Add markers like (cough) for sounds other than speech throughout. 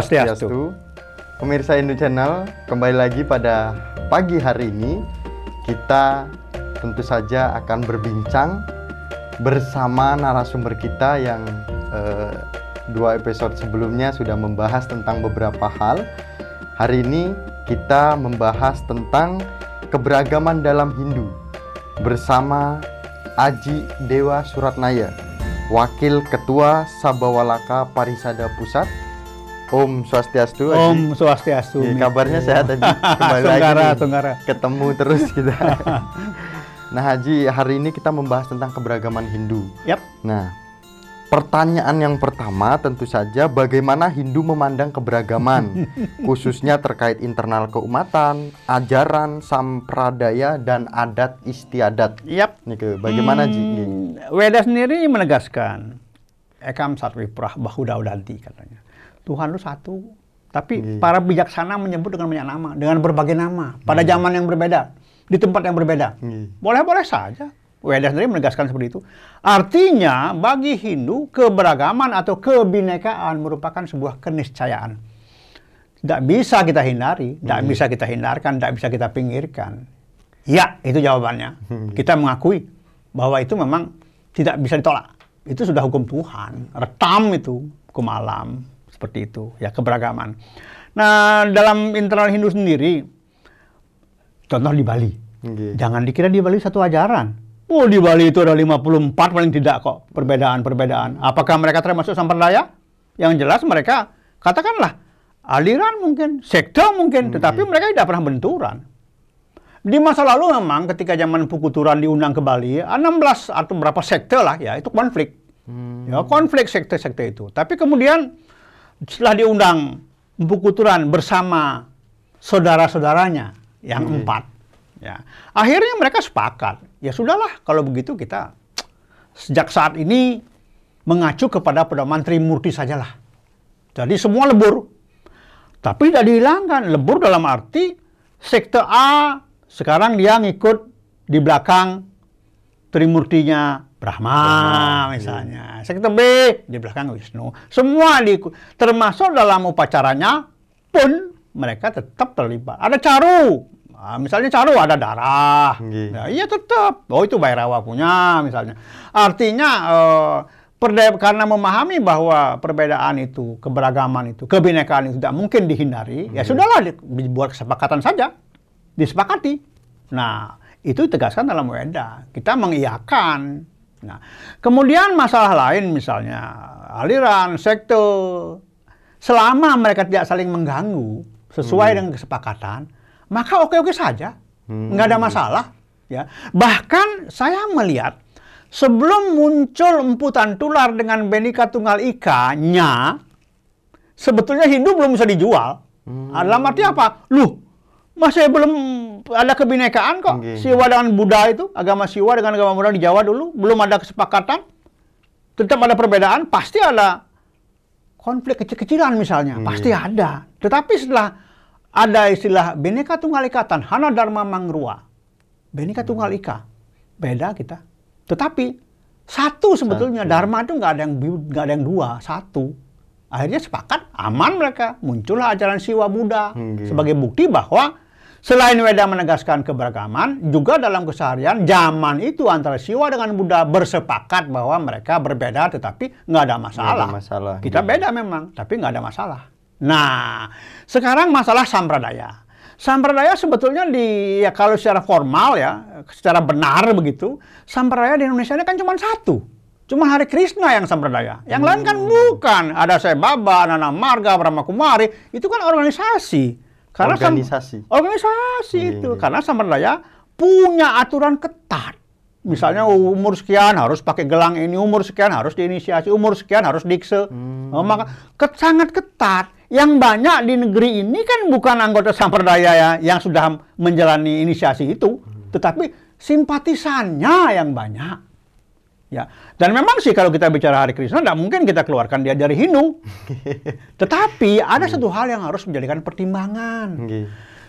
Swastiastu. Pemirsa Indo Channel, kembali lagi pada pagi hari ini kita tentu saja akan berbincang bersama narasumber kita yang eh, dua episode sebelumnya sudah membahas tentang beberapa hal. Hari ini kita membahas tentang keberagaman dalam Hindu bersama Aji Dewa Suratnaya, Wakil Ketua Sabawalaka Parisada Pusat. Om Swastiastu. Om Swastiastu. Iya, kabarnya sehat Haji. (laughs) Kembali lagi Tunggara, nih. Tunggara. Ketemu terus kita. (laughs) nah Haji, hari ini kita membahas tentang keberagaman Hindu. Yap. Nah, pertanyaan yang pertama tentu saja bagaimana Hindu memandang keberagaman, (laughs) khususnya terkait internal keumatan, ajaran, sampradaya, dan adat istiadat. Yap. Nih ke, bagaimana Ji? Hmm, Weda sendiri menegaskan Ekam Satwiprah Bahudaudanti katanya. Tuhan lu satu. Tapi Iya. para bijaksana menyebut dengan banyak nama, dengan berbagai nama, pada zaman yang berbeda, di tempat yang berbeda. Iya. Boleh-boleh saja. Weda sendiri menegaskan seperti itu. Artinya, bagi Hindu, keberagaman atau kebinekaan merupakan sebuah keniscayaan. Tidak bisa kita hindari, tidak bisa kita hindarkan, tidak bisa kita pinggirkan. Ya, itu jawabannya. Kita mengakui bahwa itu memang tidak bisa ditolak. Itu sudah hukum Tuhan. Retam itu, hukum alam. Seperti itu, ya keberagaman. Nah, dalam internal Hindu sendiri, contoh di Bali. Iya. Jangan dikira di Bali satu ajaran. Oh, di Bali itu ada 54 paling tidak kok perbedaan-perbedaan. Apakah mereka termasuk sampradaya? Yang jelas mereka katakanlah aliran mungkin, sekte mungkin, tetapi mereka tidak pernah benturan. Di masa lalu memang ketika zaman Pukuturan diundang ke Bali, 16 atau berapa sekte lah ya, itu konflik. Ya, konflik sekte-sekte itu. Tapi kemudian setelah diundang Pukuturan bersama saudara-saudaranya yang empat, ya akhirnya mereka sepakat. Ya sudahlah, kalau begitu kita sejak saat ini mengacu kepada pedoman Trimurti sajalah. Jadi semua lebur. Tapi tidak dihilangkan. Lebur dalam arti sekte A sekarang dia ngikut di belakang Trimurtinya Brahma misalnya. Sekte B di belakang Wisnu. Semua diikut. Termasuk dalam upacaranya pun mereka tetap terlibat. Ada caru. Nah, misalnya caru ada darah. Iya. Ya, iya tetap. Oh itu Bairawa punya misalnya. Artinya eh, perda- karena memahami bahwa perbedaan itu, keberagaman itu, kebinekaan itu tidak mungkin dihindari, ya sudahlah di- dibuat kesepakatan saja, disepakati. Nah itu ditegaskan dalam Weda. Kita mengiyakan. Nah kemudian masalah lain misalnya aliran, sekte, selama mereka tidak saling mengganggu sesuai dengan kesepakatan, maka oke-oke saja, nggak ada masalah. Ya, bahkan saya melihat sebelum muncul emputan tular dengan benika tunggal ika-nya, sebetulnya Hindu belum bisa dijual. Ah, Dalam arti apa? Loh, masih belum ada kebinekaan kok. Oke. Siwa dengan Buddha itu, agama Siwa dengan agama Buddha di Jawa dulu, belum ada kesepakatan. Tetap ada perbedaan, pasti ada konflik kecil-kecilan misalnya, pasti ada. Tetapi setelah ada istilah Bhinneka Tunggal Ika Tanhana Dharma Mangrua, Bhinneka Tunggal Ika, beda kita. Tetapi satu sebetulnya Dharma itu nggak ada yang nggak ada yang dua, satu. Akhirnya sepakat, aman mereka. Muncullah ajaran Siwa Buddha Hmm, gitu. sebagai bukti bahwa selain Weda menegaskan keberagaman, juga dalam keseharian zaman itu antara Siwa dengan Buddha bersepakat bahwa mereka berbeda, tetapi nggak ada masalah. masalah, Kita iya. beda memang, tapi nggak ada masalah. Nah, sekarang masalah sampradaya. Sampradaya sebetulnya di ya kalau secara formal ya, secara benar begitu, sampradaya di Indonesia ini kan cuma satu. Cuma Hari Krishna yang sampradaya. Yang lain kan bukan. Ada Sebaba, Nana Marga, Brahma Kumari, itu kan organisasi. Sam- Organisasi. organisasi Iya, itu. iya. Karena sampradaya punya aturan ketat. Misalnya umur sekian harus pakai gelang ini, umur sekian harus diinisiasi, umur sekian harus dikse. Oh, maka ke- sangat ketat. Yang banyak di negeri ini kan bukan anggota sampradaya ya, yang sudah menjalani inisiasi itu, tetapi simpatisannya yang banyak. Ya, dan memang sih kalau kita bicara Hari Krishna, tidak mungkin kita keluarkan dia dari Hindu. (laughs) Tetapi ada satu hal yang harus menjadikan pertimbangan.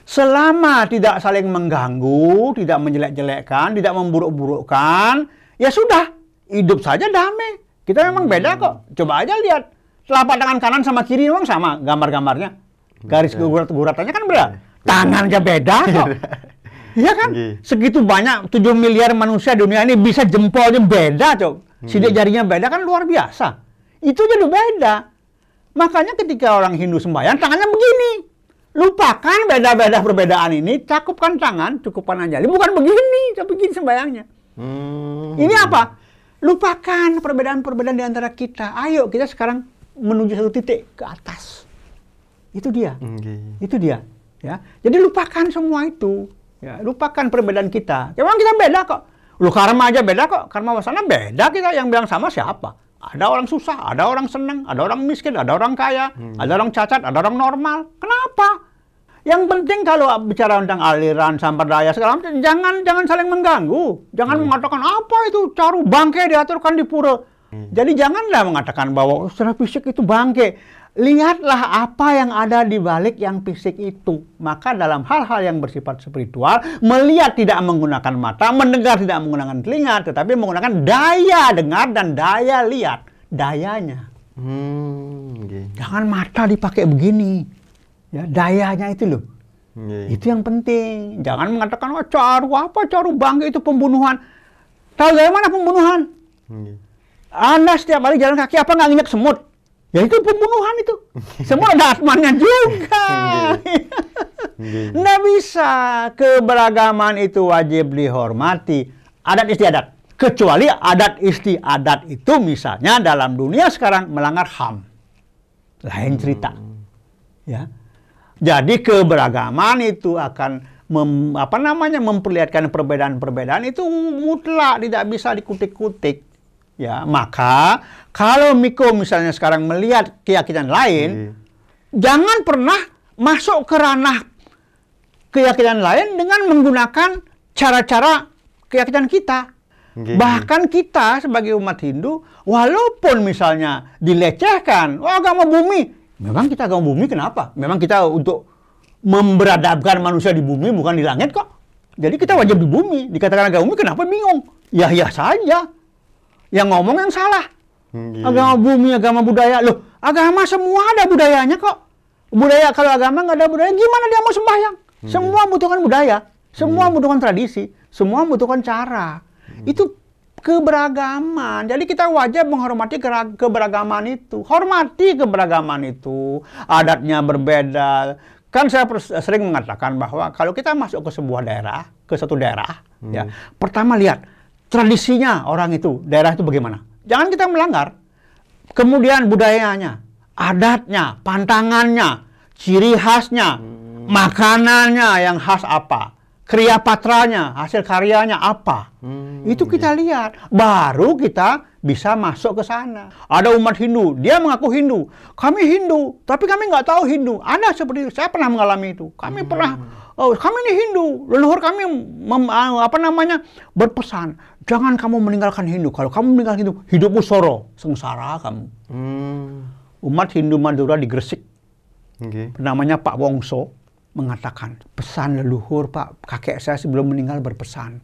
Selama tidak saling mengganggu, tidak menjelek-jelekkan, tidak memburuk-burukkan, ya sudah, hidup saja damai. Kita memang beda kok. Coba aja lihat telapak tangan kanan sama kiri memang sama gambar-gambarnya. Garis gurat-guratannya kan beda. Tangannya beda kok. (laughs) Iya kan? Nggih. Segitu banyak 7 miliar manusia dunia ini bisa jempolnya beda, Cok. Sidik jarinya beda kan luar biasa. Itu jadi beda. Makanya ketika orang Hindu sembahyang tangannya begini. Lupakan beda-beda perbedaan ini, cakupkan tangan, cukupkan anjali. Bukan begini, tapi begini sembahyangnya. Hmm. Ini apa? Lupakan perbedaan-perbedaan di antara kita. Ayo kita sekarang menuju satu titik ke atas. Itu dia. Nggih. Itu dia. Ya. Jadi lupakan semua itu. Ya, lupakan perbedaan kita. Ya, memang kita beda kok. Lu karma aja beda kok. Karma wasana beda kita. Yang bilang sama siapa? Ada orang susah, ada orang senang, ada orang miskin, ada orang kaya, ada orang cacat, ada orang normal. Kenapa? Yang penting kalau bicara tentang aliran samperdaya segala macam, jangan jangan saling mengganggu. Jangan mengatakan apa itu caru bangke diaturkan di pura. Jadi janganlah mengatakan bahwa oh, secara fisik itu bangke. Lihatlah apa yang ada di balik yang fisik itu. Maka dalam hal-hal yang bersifat spiritual, melihat tidak menggunakan mata, mendengar tidak menggunakan telinga, tetapi menggunakan daya dengar dan daya lihat. Dayanya. Hmm. Nggih. Jangan mata dipakai begini. Ya, dayanya itu loh. Nggih. Itu yang penting. Jangan mengatakan, oh, caru apa, caru bangke itu pembunuhan. Tahu dari mana pembunuhan? Nggih. Anda setiap hari jalan kaki apa nggak nginjak semut? Ya itu pembunuhan itu. (laughs) Semua ada asmannya juga. Nggak bisa. Keberagaman itu wajib dihormati. Adat istiadat. Kecuali adat istiadat itu misalnya dalam dunia sekarang melanggar HAM. Lain cerita. Ya. Jadi keberagaman itu akan mem- apa namanya memperlihatkan perbedaan-perbedaan itu mutlak tidak bisa dikutik-kutik. Ya, maka kalau Miko misalnya sekarang melihat keyakinan lain, Nggih. jangan pernah masuk ke ranah keyakinan lain dengan menggunakan cara-cara keyakinan kita. Nggih. Bahkan kita sebagai umat Hindu, walaupun misalnya dilecehkan, oh agama bumi, memang kita agama bumi kenapa? Memang kita untuk memberadabkan manusia di bumi bukan di langit kok. Jadi kita wajib di bumi. Dikatakan agama bumi kenapa bingung? Ya ya saja. Yang ngomong yang salah. Nggih. Agama bumi, agama budaya. Loh, agama semua ada budayanya kok. Budaya kalau agama nggak ada budaya, gimana dia mau sembahyang? Semua membutuhkan budaya, semua membutuhkan tradisi, semua membutuhkan cara. Itu keberagaman. Jadi kita wajib menghormati keberagaman itu. Hormati keberagaman itu. Adatnya berbeda. Kan saya sering mengatakan bahwa kalau kita masuk ke sebuah daerah, ke satu daerah, ya, pertama lihat tradisinya orang itu, daerah itu bagaimana. Jangan kita melanggar. Kemudian budayanya, adatnya, pantangannya, ciri khasnya, makanannya yang khas apa, kriya patranya, hasil karyanya apa. Hmm, Itu kita lihat, baru kita bisa masuk ke sana. Ada umat Hindu, dia mengaku Hindu. Kami Hindu, tapi kami nggak tahu Hindu. Ada seperti itu, saya pernah mengalami itu. Kami pernah, oh kami ini Hindu, leluhur kami mem- ah, apa namanya berpesan, jangan kamu meninggalkan Hindu. Kalau kamu meninggalkan Hindu, hidupmu soro, sengsara kamu. Hmm. Umat Hindu Madura di Gresik, Nggih. namanya Pak Wongso, mengatakan, pesan leluhur Pak, kakek saya sebelum meninggal berpesan,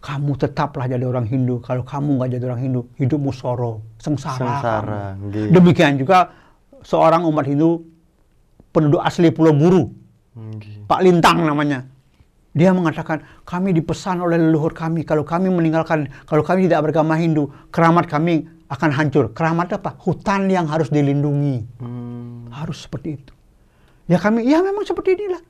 kamu tetaplah jadi orang Hindu. Kalau kamu nggak jadi orang Hindu, hidupmu soro, sengsara. Sengsara, kamu." Demikian juga seorang umat Hindu penduduk asli Pulau Buru, Nggih. Pak Lintang namanya. Dia mengatakan, kami dipesan oleh leluhur kami, kalau kami meninggalkan, kalau kami tidak beragama Hindu, keramat kami akan hancur. Keramat apa? Hutan yang harus dilindungi. Hmm. Harus seperti itu. Ya kami, ya memang seperti inilah.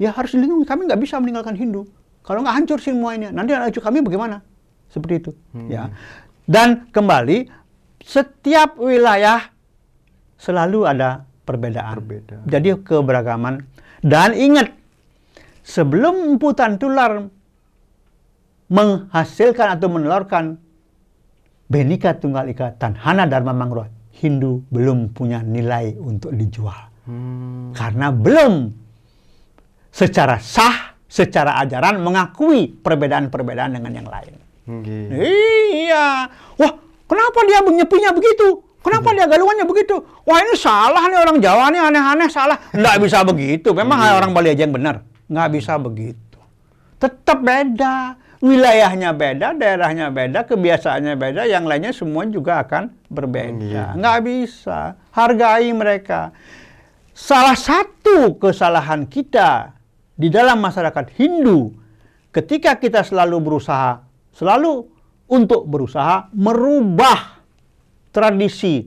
Ya harus dilindungi. Kami nggak bisa meninggalkan Hindu. Kalau nggak hancur semua ini, nanti anak cucu kami bagaimana? Seperti itu. Ya. Dan kembali, setiap wilayah selalu ada perbedaan. Perbedaan. Jadi keberagaman. Dan ingat, sebelum emputan tular menghasilkan atau menelurkan Benika Tunggal Ika Tanhana Dharma Mangro, Hindu belum punya nilai untuk dijual. Hmm. Karena belum secara sah, secara ajaran mengakui perbedaan-perbedaan dengan yang lain. Nggih. Iya. Wah, kenapa dia nyepinya begitu? Kenapa dia galungannya begitu? Wah, ini salah nih orang Jawa nih aneh-aneh salah. Nggak bisa begitu. Memang orang Bali aja yang benar. Nggak bisa begitu. Tetap beda. Wilayahnya beda, daerahnya beda, kebiasaannya beda, yang lainnya semua juga akan berbeda. Iya. Nggak bisa. Hargai mereka. Salah satu kesalahan kita di dalam masyarakat Hindu ketika kita selalu berusaha, selalu untuk berusaha merubah tradisi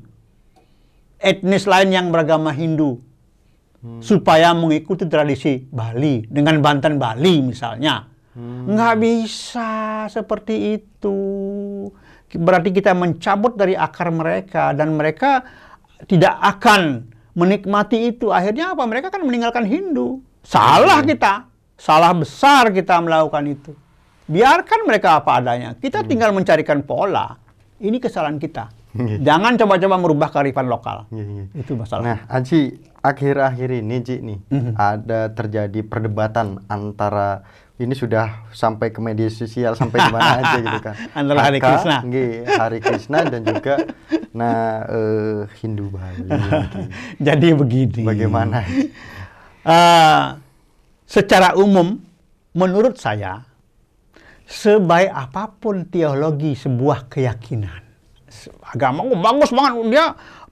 etnis lain yang beragama Hindu supaya mengikuti tradisi Bali dengan Banten Bali misalnya. Nggak bisa seperti itu. Berarti kita mencabut dari akar mereka dan mereka tidak akan menikmati itu. Akhirnya apa? Mereka akan meninggalkan Hindu. Salah kita. Salah besar kita melakukan itu. Biarkan mereka apa adanya. Kita tinggal mencarikan pola. Ini kesalahan kita. (laughs) Jangan coba-coba merubah kearifan lokal. (laughs) Itu masalah. Nah, Aji, akhir-akhir ini, Ji, nih, Mhm. ada terjadi perdebatan antara ini sudah sampai ke media sosial sampai di mana aja gitu kan. (laughs) Antara Hari Krishna. nggih, Hari Krishna dan juga nah eh, Hindu Bali. gitu. Jadi begini. Bagaimana? Eh, secara umum, menurut saya, sebaik apa pun teologi sebuah keyakinan, agama oh, bagus banget dia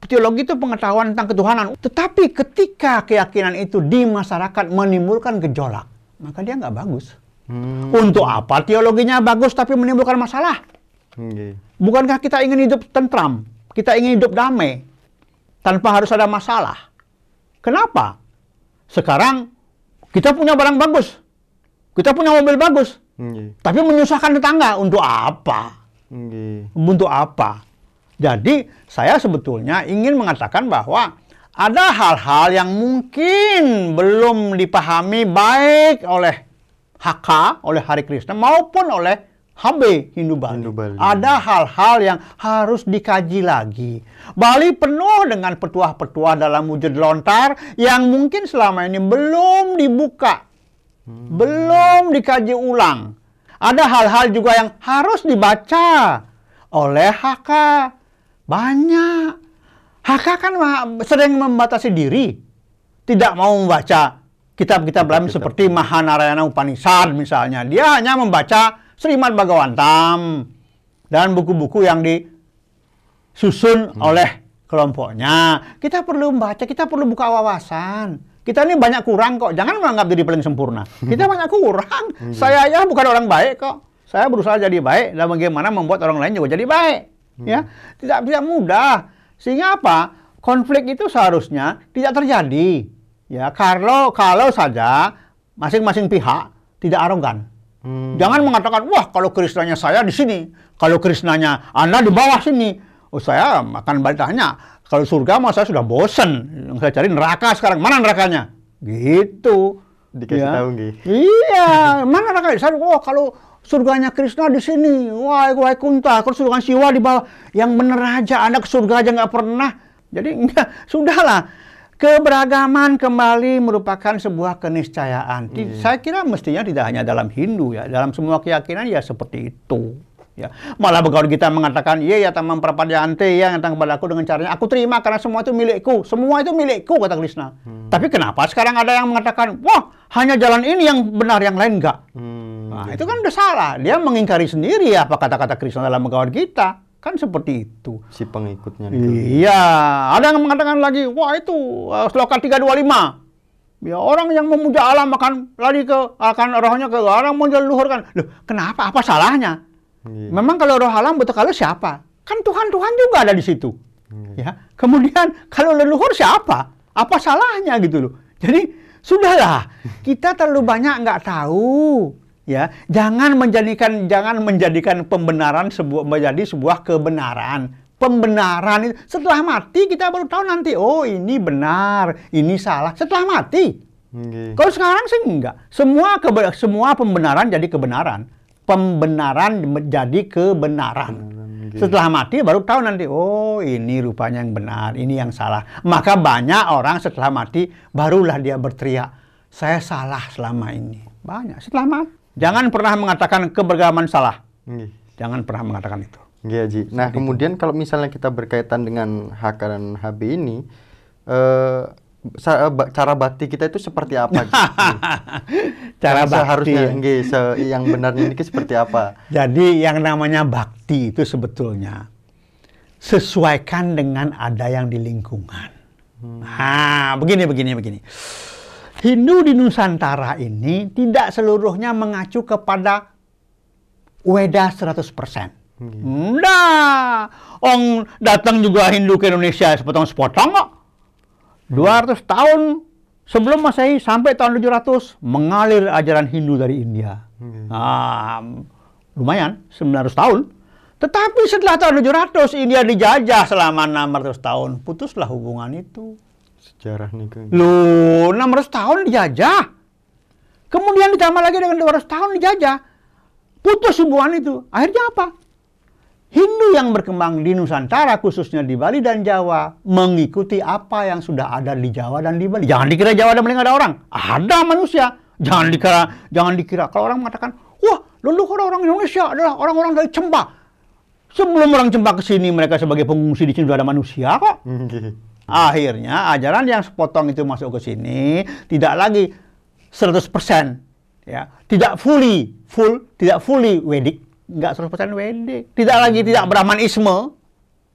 teologi itu pengetahuan tentang ketuhanan. Tetapi ketika keyakinan itu di masyarakat menimbulkan gejolak, maka dia nggak bagus. Hmm, Untuk apa teologinya bagus tapi menimbulkan masalah? nggih. Bukankah kita ingin hidup tentram? Kita ingin hidup damai tanpa harus ada masalah. Kenapa? Sekarang kita punya barang bagus. Kita punya mobil bagus. Nggih. Tapi menyusahkan tetangga untuk apa? Nggih. Untuk apa? Jadi saya sebetulnya ingin mengatakan bahwa ada hal-hal yang mungkin belum dipahami baik oleh HK, oleh Hari Krishna maupun oleh HB Hindu Bali. Hindu Bali. Ada hal-hal yang harus dikaji lagi. Bali penuh dengan petuah-petuah dalam wujud lontar yang mungkin selama ini belum dibuka belum dikaji ulang. Ada hal-hal juga yang harus dibaca oleh HK. Banyak. HK kan sering membatasi diri. Tidak mau membaca kitab-kitab lain Kitab-kitab. seperti Mahanarayana Upanishad misalnya. Dia hanya membaca Srimad Bhagavatam dan buku-buku yang disusun oleh kelompoknya. Kita perlu membaca, kita perlu buka wawasan. Kita ini banyak kurang kok. Jangan menganggap diri paling sempurna. Kita banyak kurang. Saya ya bukan orang baik kok. Saya berusaha jadi baik dan bagaimana membuat orang lain juga jadi baik. Ya, tidak tidak mudah. Sehingga apa? Konflik itu seharusnya tidak terjadi. Ya, kalau kalau saja masing-masing pihak tidak arogan. Hmm, Jangan mengatakan, wah kalau Krisnanya saya di sini, kalau Krisnanya Anda di bawah sini. Oh saya akan balik tanya, kalau surga mah saya sudah bosen. Yang saya cari neraka sekarang, mana nerakanya? Gitu. Dikasih tahu, nggih. Iya, mana neraka? Saya, wah kalau surganya Krishna di sini, wah wah kunta, kalau surga Siwa di bawah. Yang bener aja, Anda ke surga aja nggak pernah. Jadi enggak, (laughs) sudahlah. Keberagaman kembali merupakan sebuah keniscayaan. Ti- Saya kira mestinya tidak hanya dalam Hindu ya, dalam semua keyakinan ya seperti itu. Ya. Malah begawan kita mengatakan, iya ya tamam prapadyante ya yang datang kepada aku dengan caranya aku terima karena semua itu milikku, semua itu milikku kata Krishna. Tapi kenapa sekarang ada yang mengatakan, wah hanya jalan ini yang benar, yang lain enggak? Hmm, Nah, itu kan udah salah. Dia mengingkari sendiri apa kata-kata Krishna dalam begawan kita. Kan seperti itu. si pengikutnya itu. Iya, ada yang mengatakan lagi, wah itu uh, sloka 325. Ya orang yang memuja alam akan lari ke akan rohnya ke orang memuja leluhur kan. Loh, kenapa? Apa salahnya? Nggih. Memang kalau roh alam betul kalau siapa? Kan Tuhan Tuhan juga ada di situ. Nggih. Ya. Kemudian kalau leluhur siapa? Apa salahnya gitu loh. Jadi sudahlah, kita terlalu banyak nggak tahu. Ya, jangan menjadikan jangan menjadikan pembenaran sebuah menjadi sebuah kebenaran. Pembenaran itu setelah mati kita baru tahu nanti oh ini benar, ini salah setelah mati. Nggih. Kalau sekarang sih enggak. Semua kebe- semua pembenaran jadi kebenaran. Pembenaran menjadi kebenaran. Nggih. Setelah mati baru tahu nanti, oh ini rupanya yang benar, ini yang salah. Maka banyak orang setelah mati barulah dia berteriak, saya salah selama ini. Banyak setelah mati. Jangan pernah mengatakan keberagaman salah. Nggih. Jangan pernah mengatakan itu. Nggih, Haji. Nah, kemudian kalau misalnya kita berkaitan dengan HK dan HB ini, eh, eh, cara bakti kita itu seperti apa? Ji? (laughs) Cara Yang seharusnya bakti. nggih, se- yang benarnya ini seperti apa? Jadi yang namanya bakti itu sebetulnya sesuaikan dengan ada yang di lingkungan. Nah, begini, begini, begini. Hindu di Nusantara ini tidak seluruhnya mengacu kepada Weda 100%. Nah, Ong datang juga Hindu ke Indonesia sepotong-sepotong kok. 200 tahun sebelum Masehi sampai tahun 700 mengalir ajaran Hindu dari India. Nah, lumayan 900 tahun. Tetapi setelah tahun 700 India dijajah selama 600 tahun. Putuslah hubungan itu. Sejarah nih Kang. Loh, 600 tahun dijajah. Kemudian ditambah lagi dengan 200 tahun dijajah. Putus hubungan itu. Akhirnya apa? Hindu yang berkembang di Nusantara, khususnya di Bali dan Jawa, mengikuti apa yang sudah ada di Jawa dan di Bali. Jangan dikira Jawa dan Bali nggak ada orang. Ada manusia. Jangan dikira, jangan dikira. Kalau orang mengatakan, wah, leluhur orang Indonesia adalah orang-orang dari Cemba. Sebelum orang Cemba ke sini, mereka sebagai pengungsi di sini sudah ada manusia kok. Akhirnya ajaran yang sepotong itu masuk ke sini tidak lagi 100% ya, tidak fully full, tidak fully Vedic, enggak 100% Vedic. Tidak lagi tidak Brahmanisme,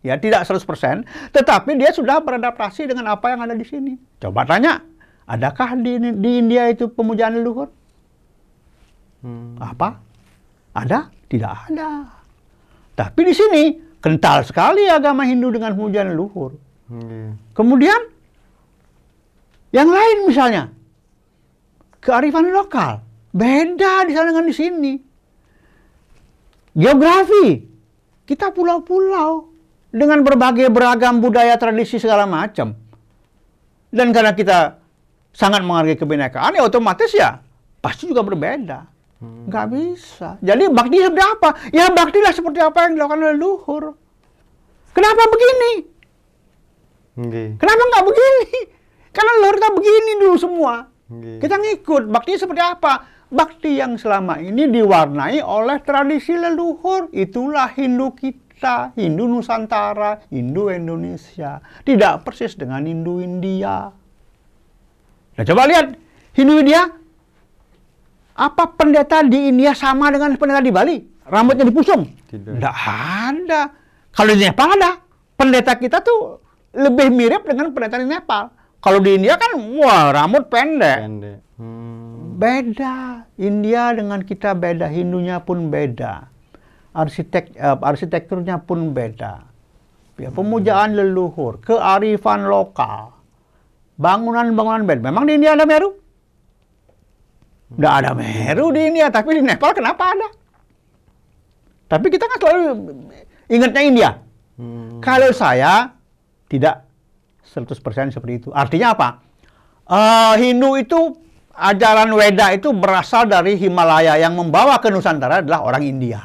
ya, tidak 100%, tetapi dia sudah beradaptasi dengan apa yang ada di sini. Coba tanya, adakah di, di India itu pemujaan leluhur? Hmm. Apa? Ada? Tidak ada. Tapi di sini kental sekali agama Hindu dengan pemujaan leluhur. Nggih. Kemudian yang lain misalnya kearifan lokal beda di sana dengan di sini. Geografi kita pulau-pulau dengan berbagai beragam budaya tradisi segala macam. Dan karena kita sangat menghargai kebinekaan ya otomatis ya pasti juga berbeda. Nggak bisa. Jadi bakti seperti apa? Ya baktilah seperti apa yang dilakukan oleh leluhur. Kenapa begini? Nggih. Kenapa nggak begini? (laughs) Karena leluhur kita begini dulu semua. Nggih. Kita ngikut. Bakti seperti apa? Bakti yang selama ini diwarnai oleh tradisi leluhur. Itulah Hindu kita. Hindu Nusantara, Hindu Indonesia. Tidak persis dengan Hindu India. Nah coba lihat. Hindu India. Apa pendeta di India sama dengan pendeta di Bali? Rambutnya dipusung? Tidak. Tidak ada. Kalau di Nepal ada. Pendeta kita tuh lebih mirip dengan pendeta di Nepal. Kalau di India kan, wah rambut pendek. Pendek. Hmm. Beda. India dengan kita beda. Hindunya pun beda. Arsitek, eh, arsitekturnya pun beda. Ya, pemujaan leluhur, kearifan lokal, bangunan-bangunan beda. Memang di India ada Meru? Nggak ada Meru di India, tapi di Nepal kenapa ada? Tapi kita kan selalu ingatnya India. Hmm. Kalau saya tidak 100% seperti itu. Artinya apa? Eh, Hindu itu ajaran Weda itu berasal dari Himalaya yang membawa ke Nusantara adalah orang India.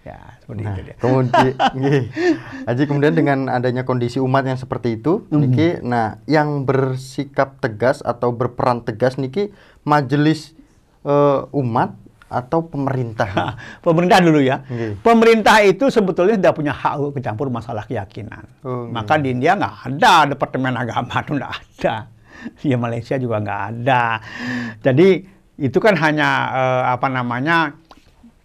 Ya, seperti Nah, itu dia. kemudian, (laughs) nggih. Aji kemudian dengan adanya kondisi umat yang seperti itu, Mhm. niki, nah yang bersikap tegas atau berperan tegas niki majelis eh, umat atau pemerintah. (laughs) Pemerintah dulu ya. Nggih. Pemerintah itu sebetulnya tidak punya hak untuk kecampur masalah keyakinan. Oh, nggih. Maka di India nggak ada departemen agama itu nggak ada. (laughs) Di Malaysia juga nggak ada. Jadi itu kan hanya eh, apa namanya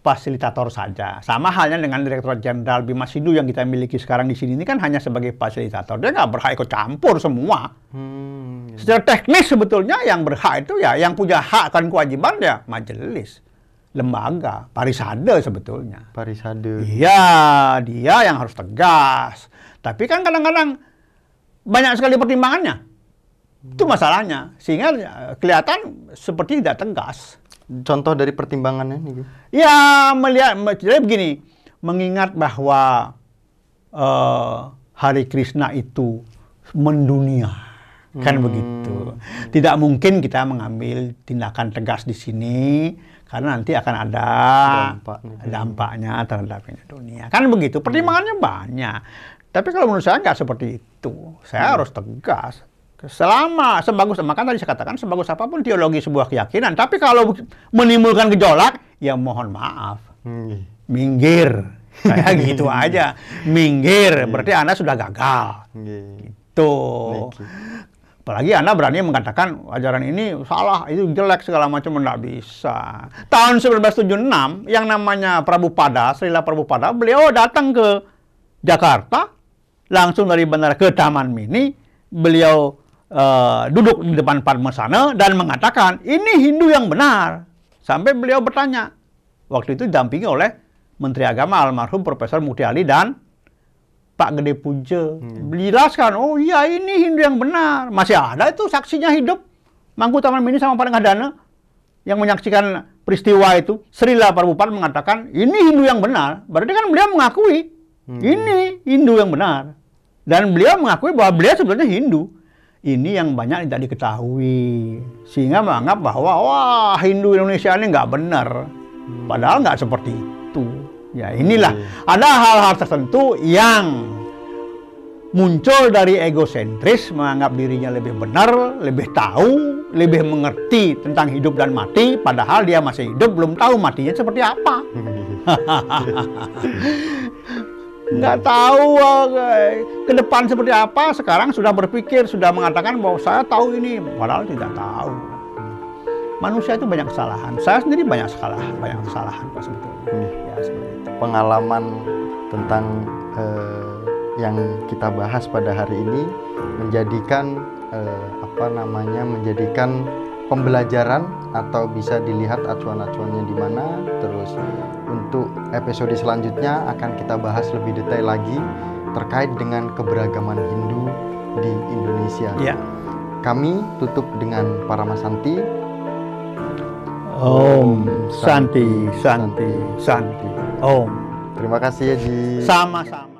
fasilitator saja. Sama halnya dengan Direktur Jenderal Bima Sidhu yang kita miliki sekarang di sini ini kan hanya sebagai fasilitator. Dia nggak berhak ikut campur semua. Hmm, nggih. Secara teknis sebetulnya yang berhak itu ya yang punya hak dan kewajiban ya majelis, lembaga, parisade sebetulnya. Parisade. Iya, dia yang harus tegas. Tapi kan kadang-kadang banyak sekali pertimbangannya. Itu masalahnya. Sehingga eh, kelihatan seperti tidak tegas. Contoh dari pertimbangannya niki. Ya, melihat jadi begini, mengingat bahwa eh, Hari Krishna itu mendunia. Kan Hmm. begitu. Tidak mungkin kita mengambil tindakan tegas di sini karena nanti akan ada Dampaknya. dampaknya terhadap dunia. Kan begitu. Pertimbangannya banyak. Tapi kalau menurut saya nggak seperti itu. Saya harus tegas. Selama sebagus maka tadi saya katakan sebagus apa pun teologi sebuah keyakinan, tapi kalau menimbulkan gejolak, ya mohon maaf, Nggih. minggir. Kayak (laughs) gitu aja, minggir. Berarti Anda sudah gagal. Nggih. Tuh. Apalagi Anda berani mengatakan ajaran ini salah, itu jelek segala macam, tidak bisa. Tahun 1976, yang namanya Prabu Pada, Srila Prabu Pada, beliau datang ke Jakarta, langsung dari bandara ke Taman Mini, beliau uh, duduk di depan Padmasana dan mengatakan, ini Hindu yang benar. Sampai beliau bertanya, waktu itu didampingi oleh Menteri Agama almarhum Profesor Muti Ali dan Pak Gede Puja. Hmm. Jelaskan, oh iya ini Hindu yang benar. Masih ada itu saksinya hidup. Mangku Taman Mini sama Padang Hadana yang menyaksikan peristiwa itu. Srila Prabhupada mengatakan, ini Hindu yang benar. Berarti kan beliau mengakui, hmm. ini Hindu yang benar. Dan beliau mengakui bahwa beliau sebenarnya Hindu. Ini yang banyak tidak diketahui. Sehingga menganggap bahwa, wah Hindu Indonesia ini nggak benar. Hmm. Padahal nggak seperti itu. Ya inilah hmm. ada hal-hal tertentu yang muncul dari egosentris menganggap dirinya lebih benar, lebih tahu, lebih mengerti tentang hidup dan mati, padahal dia masih hidup belum tahu matinya seperti apa. (laughs) Nggak tahu ke depan seperti apa, sekarang sudah berpikir, sudah mengatakan bahwa saya tahu ini, padahal tidak tahu. Manusia itu banyak kesalahan. Saya sendiri banyak kesalahan, banyak kesalahan pak sebetulnya. Hmm. Ya, seperti pengalaman tentang eh, yang kita bahas pada hari ini menjadikan eh, apa namanya menjadikan pembelajaran atau bisa dilihat acuan-acuannya di mana terus untuk episode selanjutnya akan kita bahas lebih detail lagi terkait dengan keberagaman Hindu di Indonesia. Ya. Kami tutup dengan para masanti. Om Santi Santi Santi. Oh, terima kasih ya Ji. Sama-sama.